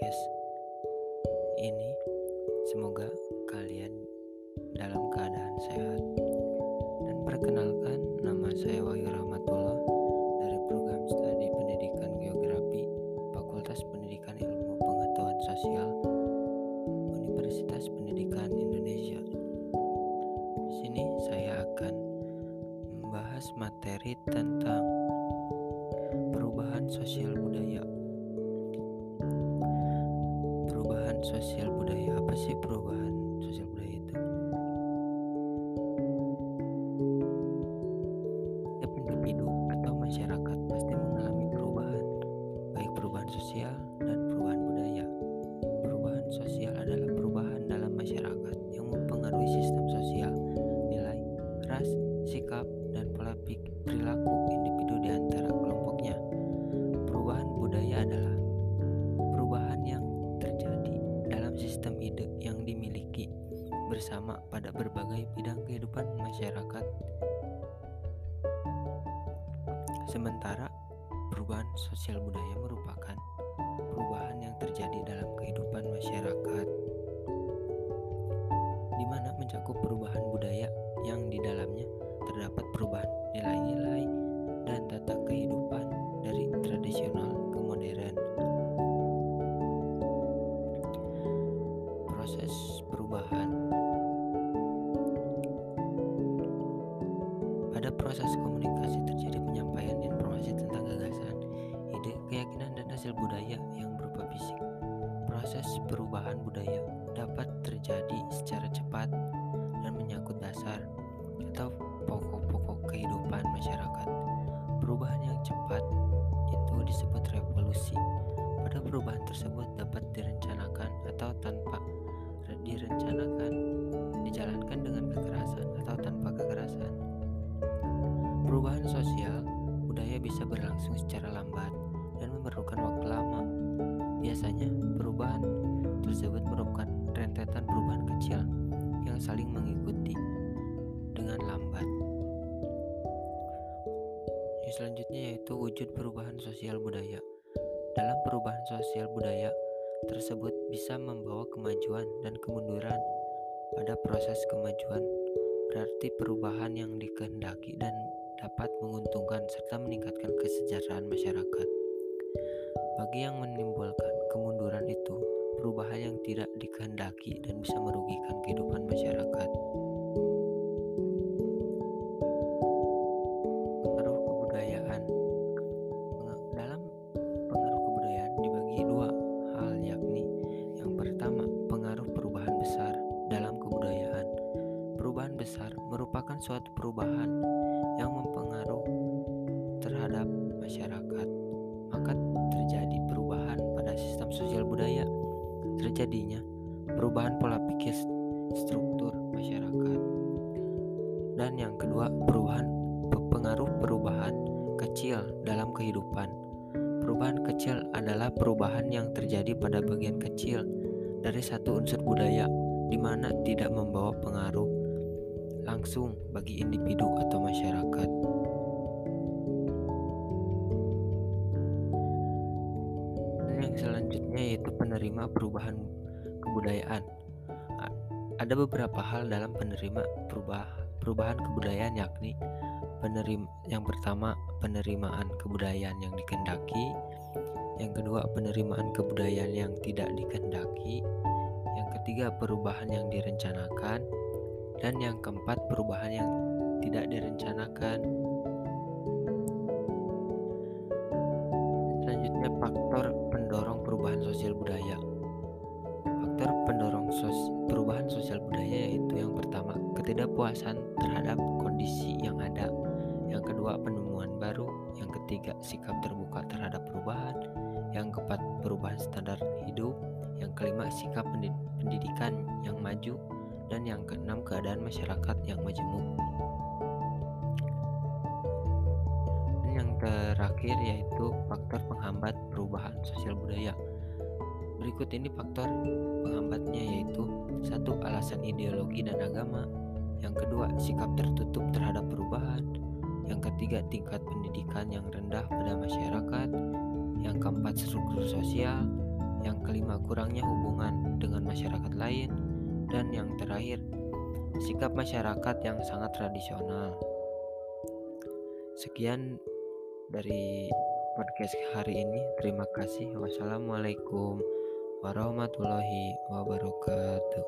podcast ini. Semoga kalian dalam keadaan sehat. Dan perkenalkan, nama saya Wahyu Rahmatullah dari program studi Pendidikan Geografi Fakultas Pendidikan Ilmu Pengetahuan Sosial Universitas Pendidikan Indonesia. Di sini saya akan membahas materi tentang perubahan sosial budaya. Sosial budaya apa sih perubahan bersama pada berbagai bidang kehidupan masyarakat. Sementara perubahan sosial budaya merupakan perubahan yang terjadi dalam kehidupan masyarakat di mana mencakup perubahan budaya yang di dalamnya terdapat perubahan nilai-nilai dan tata kehidupan dari tradisional ke modern. Proses hasil budaya yang berupa fisik. Proses perubahan Selanjutnya yaitu wujud perubahan sosial budaya. Dalam perubahan sosial budaya tersebut bisa membawa kemajuan dan kemunduran. Pada proses kemajuan berarti perubahan yang dikehendaki dan dapat menguntungkan serta meningkatkan kesejahteraan masyarakat. Bagi yang menimbulkan kemunduran itu, perubahan yang tidak dikehendaki dan bisa merugikan kehidupan masyarakat. Merupakan suatu perubahan yang mempengaruh terhadap masyarakat. Maka terjadi perubahan pada sistem sosial budaya. Terjadinya perubahan pola pikir struktur masyarakat. Dan yang kedua, perubahan pengaruh perubahan kecil dalam kehidupan. Perubahan kecil adalah perubahan yang terjadi pada bagian kecil dari satu unsur budaya di mana tidak membawa pengaruh langsung bagi individu atau masyarakat. Dan yang selanjutnya yaitu penerima perubahan kebudayaan. Ada beberapa hal dalam penerima perubah, perubahan kebudayaan yakni penerima yang pertama penerimaan kebudayaan yang dikehendaki, yang kedua penerimaan kebudayaan yang tidak dikehendaki, yang ketiga perubahan yang direncanakan, dan yang keempat perubahan yang tidak direncanakan. Selanjutnya faktor pendorong perubahan sosial budaya. Faktor pendorong sos perubahan sosial budaya yaitu yang pertama ketidakpuasan terhadap kondisi yang ada, yang kedua penemuan baru, yang ketiga sikap terbuka terhadap perubahan, yang keempat perubahan standar masyarakat yang majemuk. Dan yang terakhir yaitu faktor penghambat perubahan sosial budaya. Berikut ini faktor penghambatnya yaitu satu alasan ideologi dan agama, yang kedua sikap tertutup terhadap perubahan, yang ketiga tingkat pendidikan yang rendah pada masyarakat, yang keempat struktur sosial, yang kelima kurangnya hubungan dengan masyarakat lain, dan yang terakhir sikap masyarakat yang sangat tradisional. Sekian dari podcast hari ini. Terima kasih. Wassalamualaikum warahmatullahi wabarakatuh.